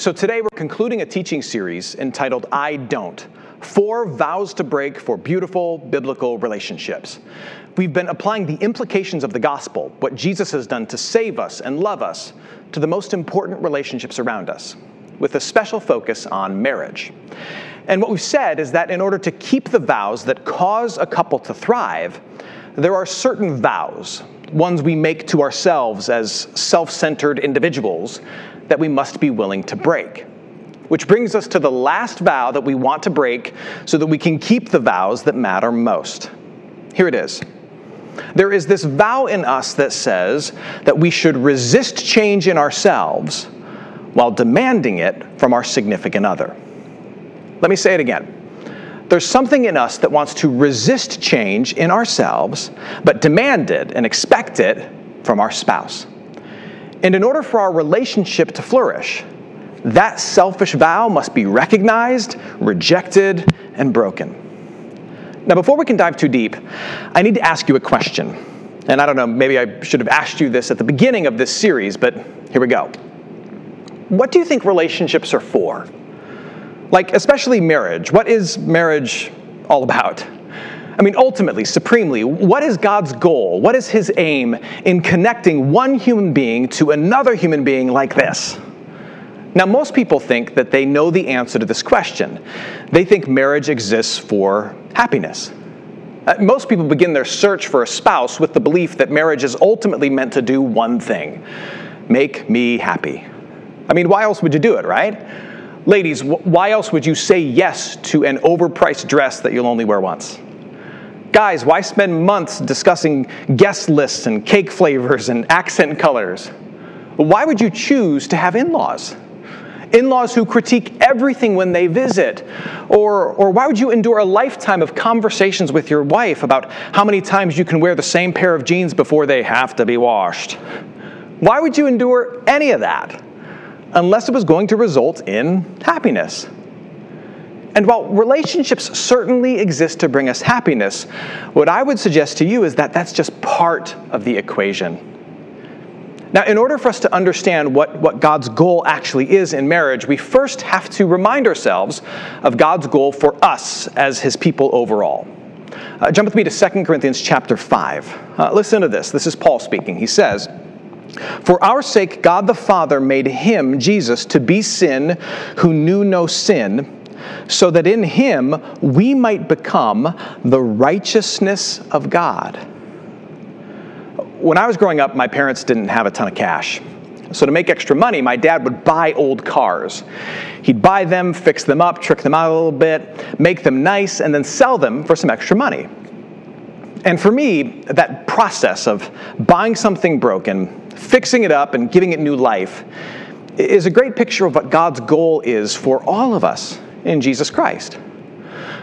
So today we're concluding a teaching series entitled I Don't Four Vows to Break for Beautiful Biblical Relationships. We've been applying the implications of the gospel, what Jesus has done to save us and love us, to the most important relationships around us, with a special focus on marriage. And what we've said is that in order to keep the vows that cause a couple to thrive, there are certain vows, ones we make to ourselves as self centered individuals, that we must be willing to break. Which brings us to the last vow that we want to break so that we can keep the vows that matter most. Here it is. There is this vow in us that says that we should resist change in ourselves while demanding it from our significant other. Let me say it again. There's something in us that wants to resist change in ourselves, but demand it and expect it from our spouse. And in order for our relationship to flourish, that selfish vow must be recognized, rejected, and broken. Now, before we can dive too deep, I need to ask you a question. And I don't know, maybe I should have asked you this at the beginning of this series, but here we go. What do you think relationships are for? Like, especially marriage. What is marriage all about? I mean, ultimately, supremely, what is God's goal? What is his aim in connecting one human being to another human being like this? Now, most people think that they know the answer to this question. They think marriage exists for happiness. Uh, most people begin their search for a spouse with the belief that marriage is ultimately meant to do one thing make me happy. I mean, why else would you do it, right? Ladies, why else would you say yes to an overpriced dress that you'll only wear once? Guys, why spend months discussing guest lists and cake flavors and accent colors? Why would you choose to have in laws? In laws who critique everything when they visit? Or, or why would you endure a lifetime of conversations with your wife about how many times you can wear the same pair of jeans before they have to be washed? Why would you endure any of that unless it was going to result in happiness? And while relationships certainly exist to bring us happiness, what I would suggest to you is that that's just part of the equation. Now, in order for us to understand what, what God's goal actually is in marriage, we first have to remind ourselves of God's goal for us as his people overall. Uh, jump with me to 2 Corinthians chapter 5. Uh, listen to this. This is Paul speaking. He says, For our sake, God the Father made him, Jesus, to be sin who knew no sin so that in him we might become the righteousness of God. When I was growing up, my parents didn't have a ton of cash. So, to make extra money, my dad would buy old cars. He'd buy them, fix them up, trick them out a little bit, make them nice, and then sell them for some extra money. And for me, that process of buying something broken, fixing it up, and giving it new life is a great picture of what God's goal is for all of us in Jesus Christ.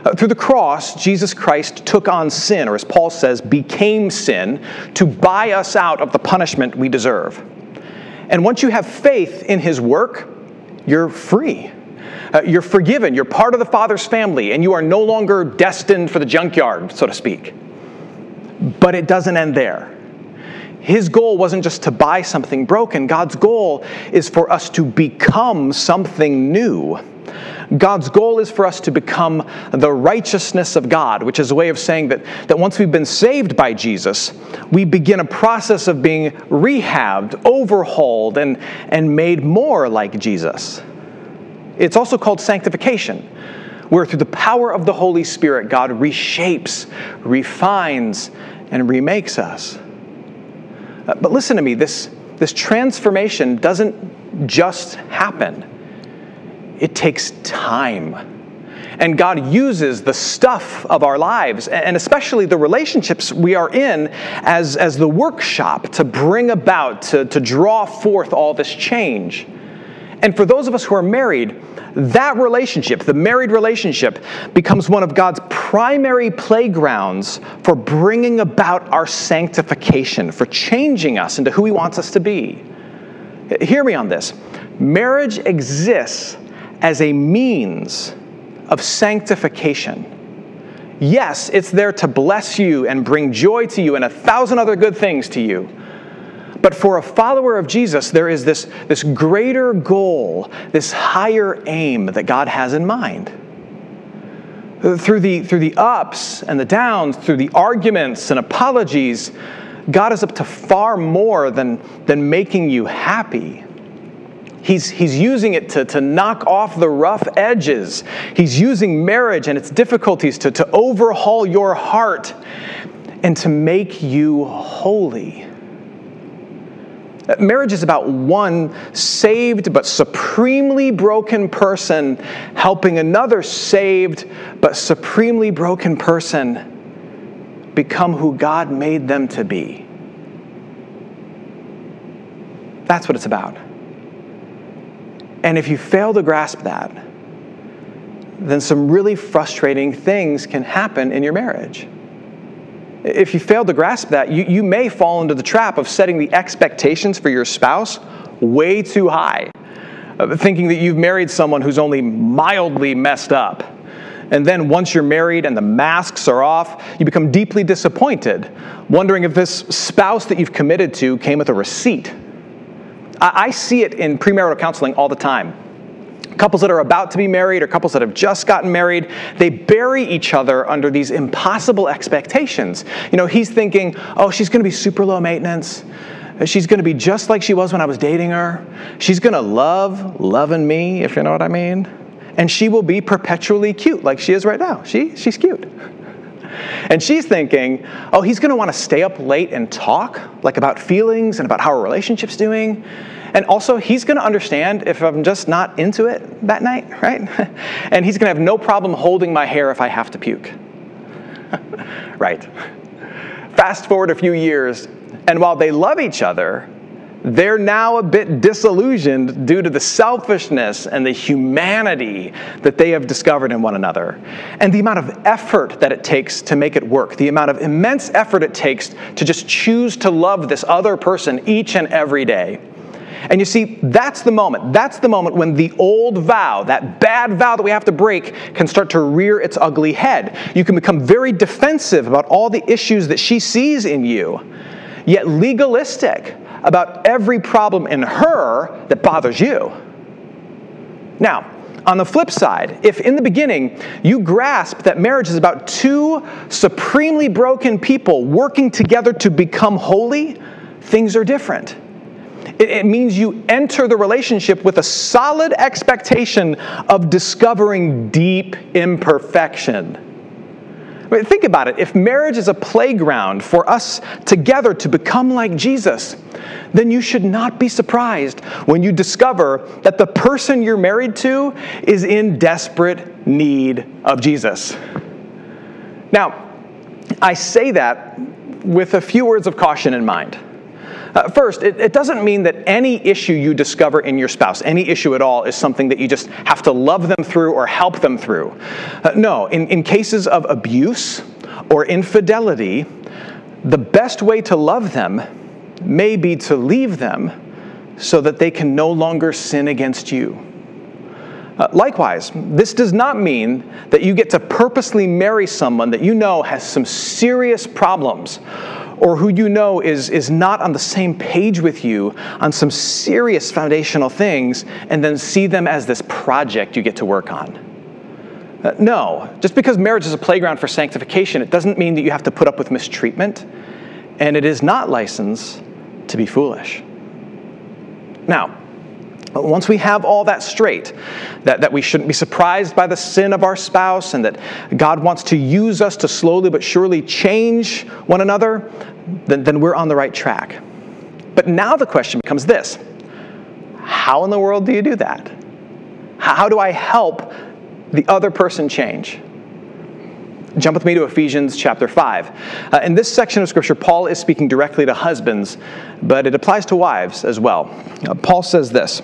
Uh, through the cross, Jesus Christ took on sin, or as Paul says, became sin, to buy us out of the punishment we deserve. And once you have faith in his work, you're free. Uh, you're forgiven. You're part of the Father's family, and you are no longer destined for the junkyard, so to speak. But it doesn't end there. His goal wasn't just to buy something broken, God's goal is for us to become something new. God's goal is for us to become the righteousness of God, which is a way of saying that, that once we've been saved by Jesus, we begin a process of being rehabbed, overhauled, and, and made more like Jesus. It's also called sanctification, where through the power of the Holy Spirit, God reshapes, refines, and remakes us. But listen to me, this, this transformation doesn't just happen it takes time. And God uses the stuff of our lives, and especially the relationships we are in, as, as the workshop to bring about, to, to draw forth all this change. And for those of us who are married, that relationship, the married relationship, becomes one of God's primary playgrounds for bringing about our sanctification, for changing us into who He wants us to be. Hear me on this. Marriage exists as a means of sanctification. Yes, it's there to bless you and bring joy to you and a thousand other good things to you. But for a follower of Jesus, there is this, this greater goal, this higher aim that God has in mind. Through the, through the ups and the downs, through the arguments and apologies, God is up to far more than, than making you happy. He's, he's using it to, to knock off the rough edges. He's using marriage and its difficulties to, to overhaul your heart and to make you holy. Uh, marriage is about one saved but supremely broken person helping another saved but supremely broken person become who God made them to be. That's what it's about. And if you fail to grasp that, then some really frustrating things can happen in your marriage. If you fail to grasp that, you, you may fall into the trap of setting the expectations for your spouse way too high, thinking that you've married someone who's only mildly messed up. And then once you're married and the masks are off, you become deeply disappointed, wondering if this spouse that you've committed to came with a receipt I see it in premarital counseling all the time. Couples that are about to be married or couples that have just gotten married, they bury each other under these impossible expectations. You know, he's thinking, oh, she's going to be super low maintenance. She's going to be just like she was when I was dating her. She's going to love loving me, if you know what I mean. And she will be perpetually cute like she is right now. She, she's cute. And she's thinking, oh, he's going to want to stay up late and talk, like about feelings and about how our relationship's doing. And also, he's going to understand if I'm just not into it that night, right? and he's going to have no problem holding my hair if I have to puke. right. Fast forward a few years, and while they love each other, they're now a bit disillusioned due to the selfishness and the humanity that they have discovered in one another, and the amount of effort that it takes to make it work, the amount of immense effort it takes to just choose to love this other person each and every day. And you see, that's the moment. That's the moment when the old vow, that bad vow that we have to break, can start to rear its ugly head. You can become very defensive about all the issues that she sees in you, yet legalistic about every problem in her that bothers you. Now, on the flip side, if in the beginning you grasp that marriage is about two supremely broken people working together to become holy, things are different. It, means you enter the relationship with a solid expectation of discovering deep imperfection Think about it. If marriage is a playground for us together to become like Jesus, then you should not be surprised when you discover that the person you're married to is in desperate need of Jesus. Now, I say that with a few words of caution in mind. Uh, first, it, it, doesn't mean that any issue you discover in your spouse, any issue at all, is something that you just have to love them through or help them through. Uh, no, in, in cases of abuse or infidelity, the best way to love them may be to leave them so that they can no longer sin against you. Uh, likewise, this does not mean that you get to purposely marry someone that you know has some serious problems or who you know is, is not on the same page with you on some serious foundational things and then see them as this project you get to work on. Uh, no, just because marriage is a playground for sanctification, it doesn't mean that you have to put up with mistreatment, and it is not license to be foolish. Now, once we have all that straight, that, that we shouldn't be surprised by the sin of our spouse and that God wants to use us to slowly but surely change one another, then, then we're on the right track. But now the question becomes this How in the world do you do that? How do I help the other person change? Jump with me to Ephesians chapter 5. Uh, in this section of Scripture, Paul is speaking directly to husbands, but it applies to wives as well. Uh, Paul says this.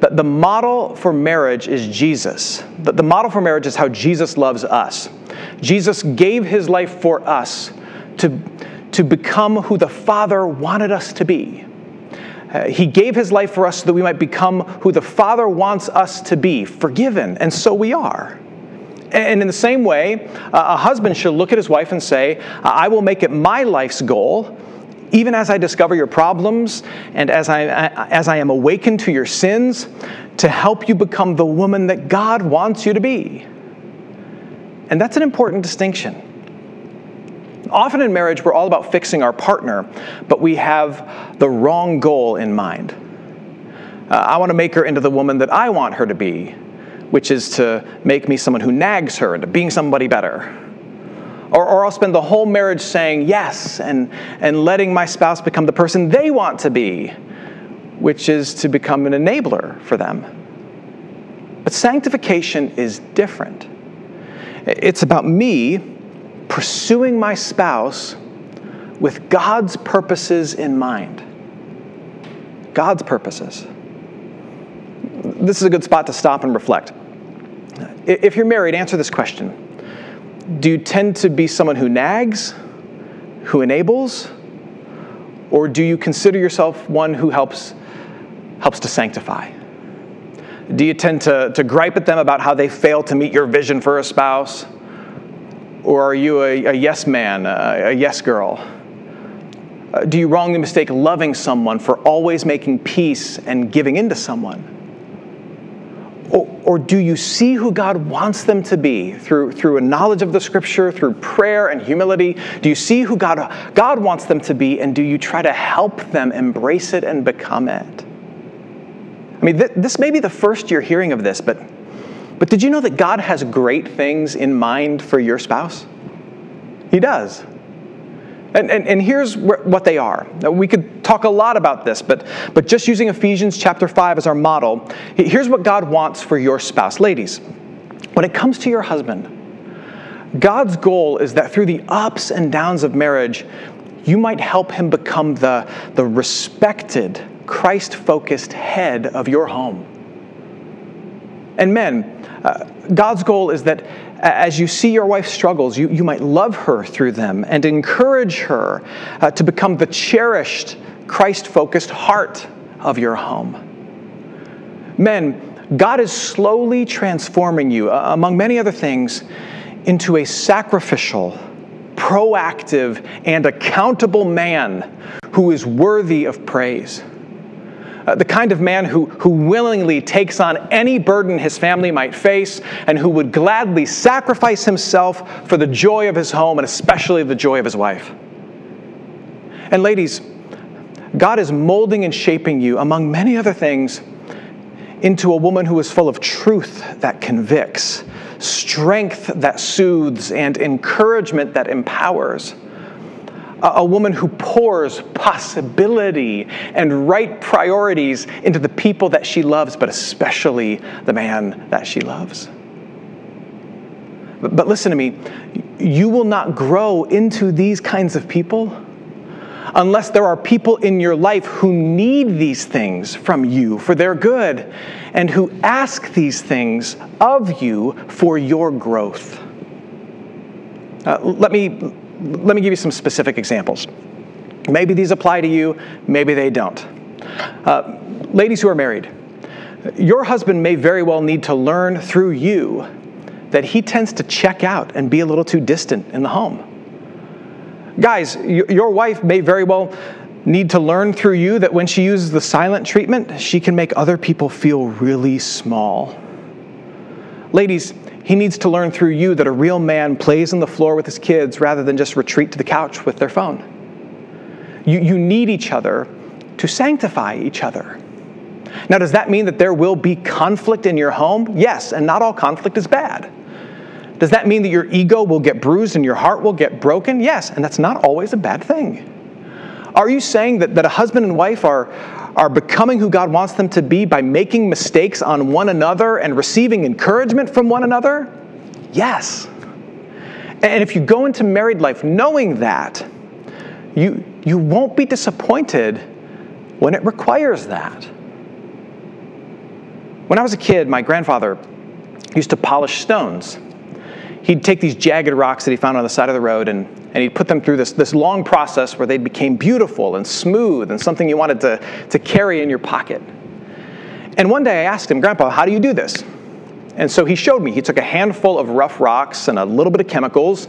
the, the model for marriage is Jesus. The, the model for marriage is how Jesus loves us. Jesus gave his life for us to, to become who the Father wanted us to be. Uh, he gave his life for us so that we might become who the Father wants us to be, forgiven, and so we are. And in the same way, a husband should look at his wife and say, I will make it my life's goal, even as I discover your problems and as I, as I am awakened to your sins, to help you become the woman that God wants you to be. And that's an important distinction. Often in marriage, we're all about fixing our partner, but we have the wrong goal in mind. Uh, I want to make her into the woman that I want her to be, which is to make me someone who nags her into being somebody better. Or, or I'll spend the whole marriage saying yes and, and letting my spouse become the person they want to be, which is to become an enabler for them. But sanctification is different. It's about me pursuing my spouse with God's purposes in mind. God's purposes. This is a good spot to stop and reflect. If you're married, answer this question Do you tend to be someone who nags, who enables, or do you consider yourself one who helps, helps to sanctify? Do you tend to, to gripe at them about how they fail to meet your vision for a spouse? Or are you a, a yes man, a, a, yes girl? Uh, do you wrongly mistake loving someone for always making peace and giving in to someone? Or, or do you see who God wants them to be through, through a knowledge of the scripture, through prayer and humility? Do you see who God, God wants them to be, and do you try to help them embrace it and become it? I mean, th- this may be the first you're hearing of this, but but did you know that God has great things in mind for your spouse? He does. And, and, and here's what they are. We could talk a lot about this, but, but just using Ephesians chapter 5 as our model, here's what God wants for your spouse. Ladies, when it comes to your husband, God's goal is that through the ups and downs of marriage, you might help him become the, the respected, Christ focused head of your home. And men, uh, God's goal is that as you see your wife struggles, you, you might love her through them and encourage her uh, to become the cherished, Christ focused heart of your home. Men, God is slowly transforming you, uh, among many other things, into a sacrificial, proactive, and accountable man who is worthy of praise uh, the kind of man who, who willingly takes on any burden his family might face and who would gladly sacrifice himself for the joy of his home and especially the joy of his wife. And ladies, God is molding and shaping you, among many other things, into a woman who is full of truth that convicts, strength that soothes, and encouragement that empowers a woman who pours possibility and right priorities into the people that she loves, but especially the man that she loves. But, listen to me, you will not grow into these kinds of people unless there are people in your life who need these things from you for their good and who ask these things of you for your growth. Uh, let me let me give you some specific examples. Maybe these apply to you, maybe they don't. Uh, ladies who are married, your husband may very well need to learn through you that he tends to check out and be a little too distant in the home. Guys, your wife may very well need to learn through you that when she uses the silent treatment, she can make other people feel really small. Ladies, he needs to learn through you that a real man plays on the floor with his kids rather than just retreat to the couch with their phone. You, you need each other to sanctify each other. Now, does that mean that there will be conflict in your home? Yes, and not all conflict is bad. Does that mean that your ego will get bruised and your heart will get broken? Yes, and that's not always a bad thing. Are you saying that, that a husband and wife are, are becoming who God wants them to be by making mistakes on one another and receiving encouragement from one another? Yes. And if you go into married life knowing that, you, you won't be disappointed when it requires that. When I was a kid, my grandfather used to polish stones. He'd take these jagged rocks that he found on the side of the road and, and he'd put them through this, this long process where they became beautiful and smooth and something you wanted to, to carry in your pocket. And one day I asked him, Grandpa, how do you do this? And so he showed me. He took a handful of rough rocks and a little bit of chemicals,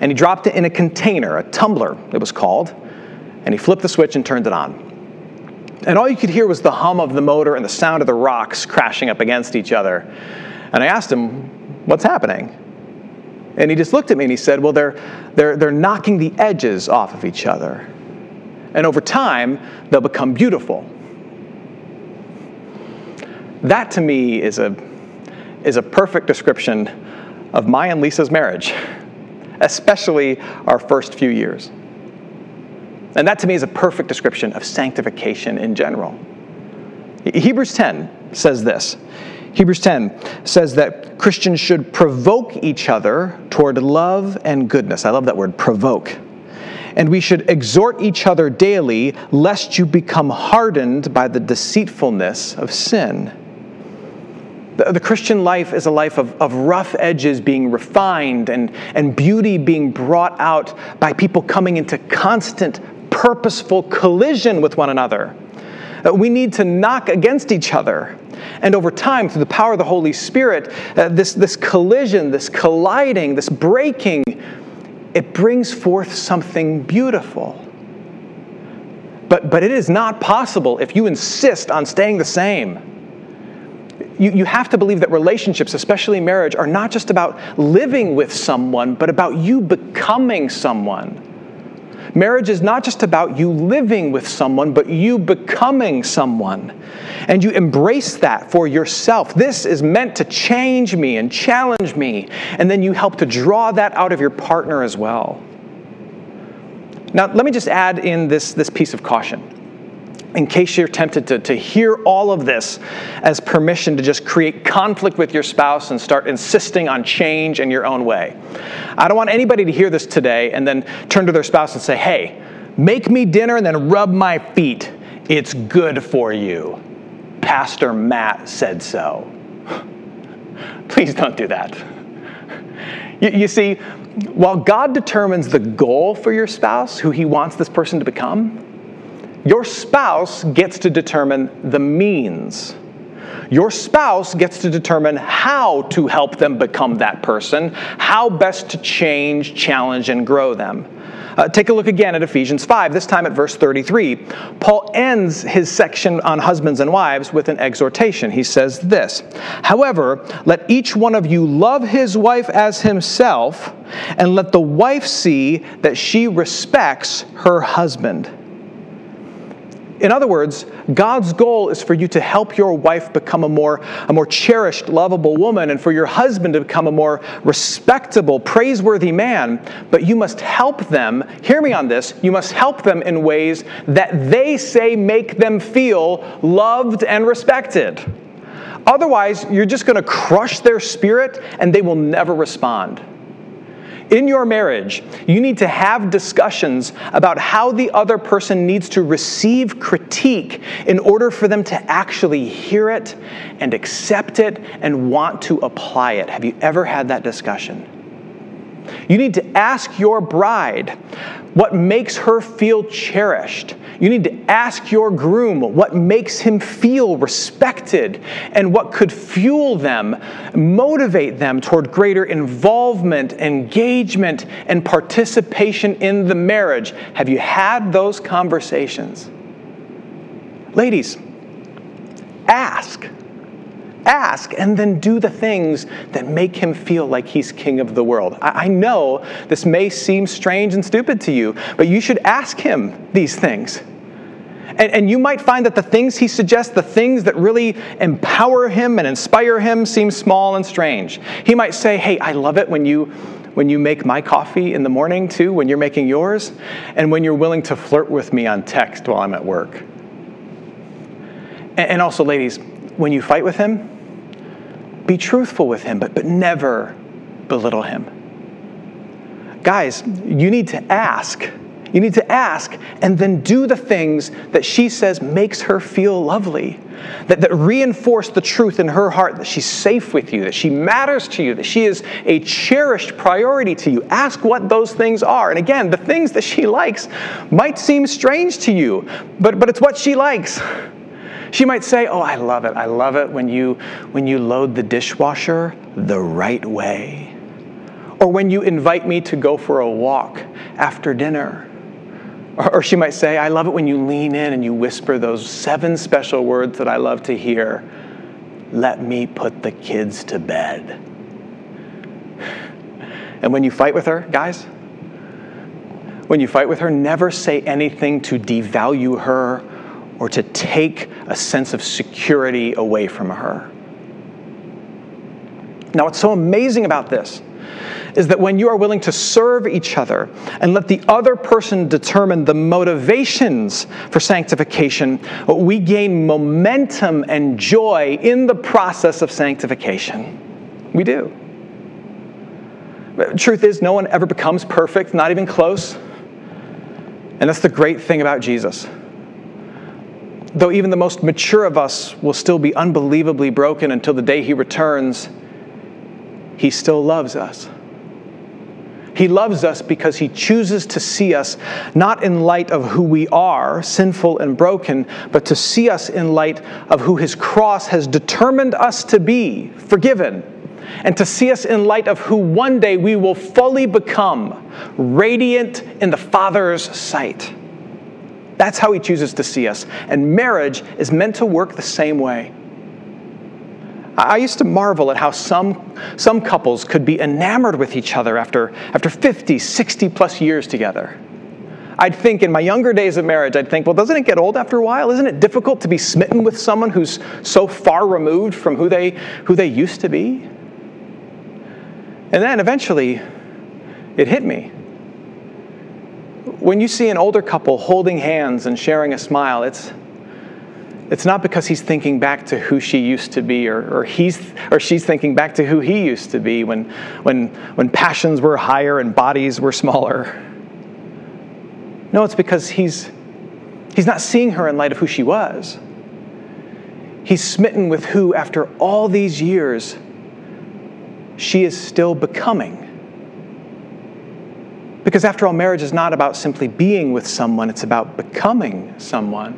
and he dropped it in a container, a tumbler, it was called, and he flipped the switch and turned it on. And all you could hear was the hum of the motor and the sound of the rocks crashing up against each other. And I asked him, What's happening? And he just looked at me and he said, Well, they're, they're, they're knocking the edges off of each other. And over time, they'll become beautiful. That to me is a is a perfect description of my and Lisa's marriage, especially our first few years. And that to me is a perfect description of sanctification in general. Hebrews 10 says this. Hebrews 10 says that Christians should provoke each other toward love and goodness. I love that word, provoke. And we should exhort each other daily, lest you become hardened by the deceitfulness of sin. The, the, Christian life is a life of, of rough edges being refined and, and beauty being brought out by people coming into constant, purposeful collision with one another. Uh, we need to knock against each other. And over time, through the power of the Holy Spirit, uh, this, this collision, this colliding, this breaking, it brings forth something beautiful. But, but it is not possible if you insist on staying the same you, you have to believe that relationships, especially marriage, are not just about living with someone, but about you becoming someone. Marriage is not just about you living with someone, but you becoming someone. And you embrace that for yourself. This is meant to change me and challenge me. And then you help to draw that out of your partner as well. Now, let me just add in this, this piece of caution in case you're tempted to, to hear all of this as permission to just create conflict with your spouse and start insisting on change in your own way. I don't want anybody to hear this today and then turn to their spouse and say, hey, make me dinner and then rub my feet. It's good for you. Pastor Matt said so. Please don't do that. You, you see, while God determines the goal for your spouse, who he wants this person to become, your spouse gets to determine the means. Your spouse gets to determine how to help them become that person, how best to change, challenge, and grow them. Uh, take a look again at Ephesians 5, this time at verse 33. Paul ends his section on husbands and wives with an exhortation. He says this However, let each one of you love his wife as himself, and let the wife see that she respects her husband. In other words, God's goal is for you to help your wife become a more, a more cherished, lovable woman, and for your husband to become a more respectable, praiseworthy man. But you must help them, hear me on this, you must help them in ways that they say make them feel loved and respected. Otherwise, you're just going to crush their spirit and they will never respond. In your marriage, you need to have discussions about how the other person needs to receive critique in order for them to actually hear it and accept it and want to apply it. Have you ever had that discussion? You need to ask your bride what makes her feel cherished. You need to ask your groom what makes him feel respected and what could fuel them, motivate them toward greater involvement, engagement, and participation in the marriage. Have you had those conversations? Ladies, ask ask and then do the things that make him feel like he's king of the world. I, know this may seem strange and stupid to you, but you should ask him these things. And, and, you might find that the things he suggests, the things that really empower him and inspire him, seem small and strange. He might say, Hey, I love it when you. When you make my coffee in the morning, too, when you're making yours, and when you're willing to flirt with me on text while I'm at work. And, and also, ladies, when you fight with him, be truthful with him, but, but never belittle him. Guys, you need to ask You need to ask and then do the things that she says makes her feel lovely, that, that reinforce the truth in her heart that she's safe with you, that she matters to you, that she is a cherished priority to you. Ask what those things are. And again, the things that she likes might seem strange to you, but, but it's what she likes. She might say, "Oh, I love it. I love it when you when you load the dishwasher the right way." Or when you invite me to go for a walk after dinner. Or she might say, I love it when you lean in and you whisper those seven special words that I love to hear. Let me put the kids to bed. And when you fight with her, guys, when you fight with her, never say anything to devalue her or to take a sense of security away from her. Now, what's so amazing about this is that when you are willing to serve each other and let the other person determine the motivations for sanctification, we gain momentum and joy in the process of sanctification. We do. Truth is, no one ever becomes perfect, not even close. And that's the great thing about Jesus. Though even the most mature of us will still be unbelievably broken until the day he returns, he still loves us. He loves us because He chooses to see us not in light of who we are, sinful and broken, but to see us in light of who His cross has determined us to be, forgiven, and to see us in light of who one day we will fully become, radiant in the Father's sight. That's how He chooses to see us. And marriage is meant to work the same way. I used to marvel at how some, some couples could be enamored with each other after, after 50, 60 plus years together. I'd think in my younger days of marriage, I'd think, well, doesn't it get old after a while? Isn't it difficult to be smitten with someone who's so far removed from who they, who they used to be? And then eventually, it hit me. When you see an older couple holding hands and sharing a smile, it's, it's not because he's thinking back to who she used to be or, or, he's, or she's thinking back to who he used to be when, when, when passions were higher and bodies were smaller. No, it's because he's, he's not seeing her in light of who she was. He's smitten with who, after all these years, she is still becoming. Because after all, marriage is not about simply being with someone, it's about becoming someone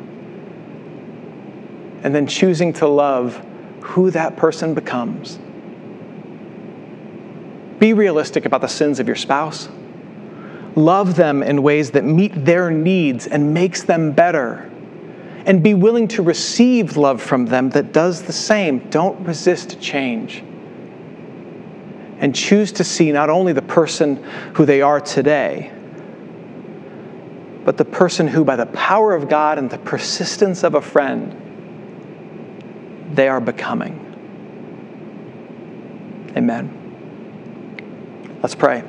and then choosing to love who that person becomes. Be realistic about the sins of your spouse. Love them in ways that meet their needs and makes them better. And be willing to receive love from them that does the same. Don't resist change. And choose to see not only the person who they are today, but the person who, by the power of God and the persistence of a friend, they are becoming. Amen. Let's pray.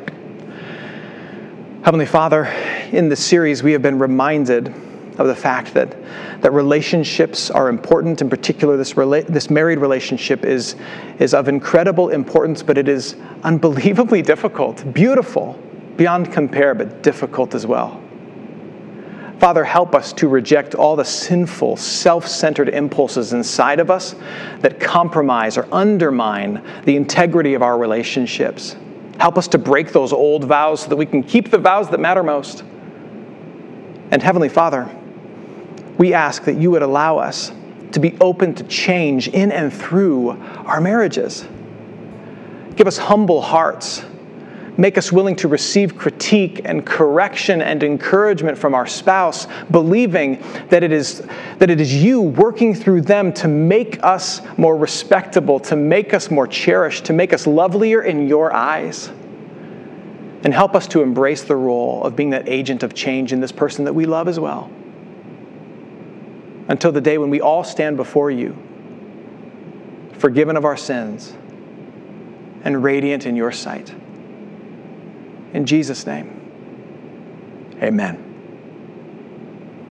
Heavenly Father, in this series, we have been reminded of the fact that, that relationships are important. In particular, this, rela- this married relationship is, is of incredible importance, but it is unbelievably difficult, beautiful, beyond compare, but difficult as well. Father, help us to reject all the sinful, self centered impulses inside of us that compromise or undermine the integrity of our relationships. Help us to break those old vows so that we can keep the vows that matter most. And Heavenly Father, we ask that you would allow us to be open to change in and through our marriages. Give us humble hearts Make us willing to receive critique and correction and encouragement from our spouse, believing that it is, that it is you working through them to make us more respectable, to make us more cherished, to make us lovelier in your eyes. And help us to embrace the role of being that agent of change in this person that we love as well. Until the day when we all stand before you, forgiven of our sins and radiant in your sight. In Jesus' name, amen.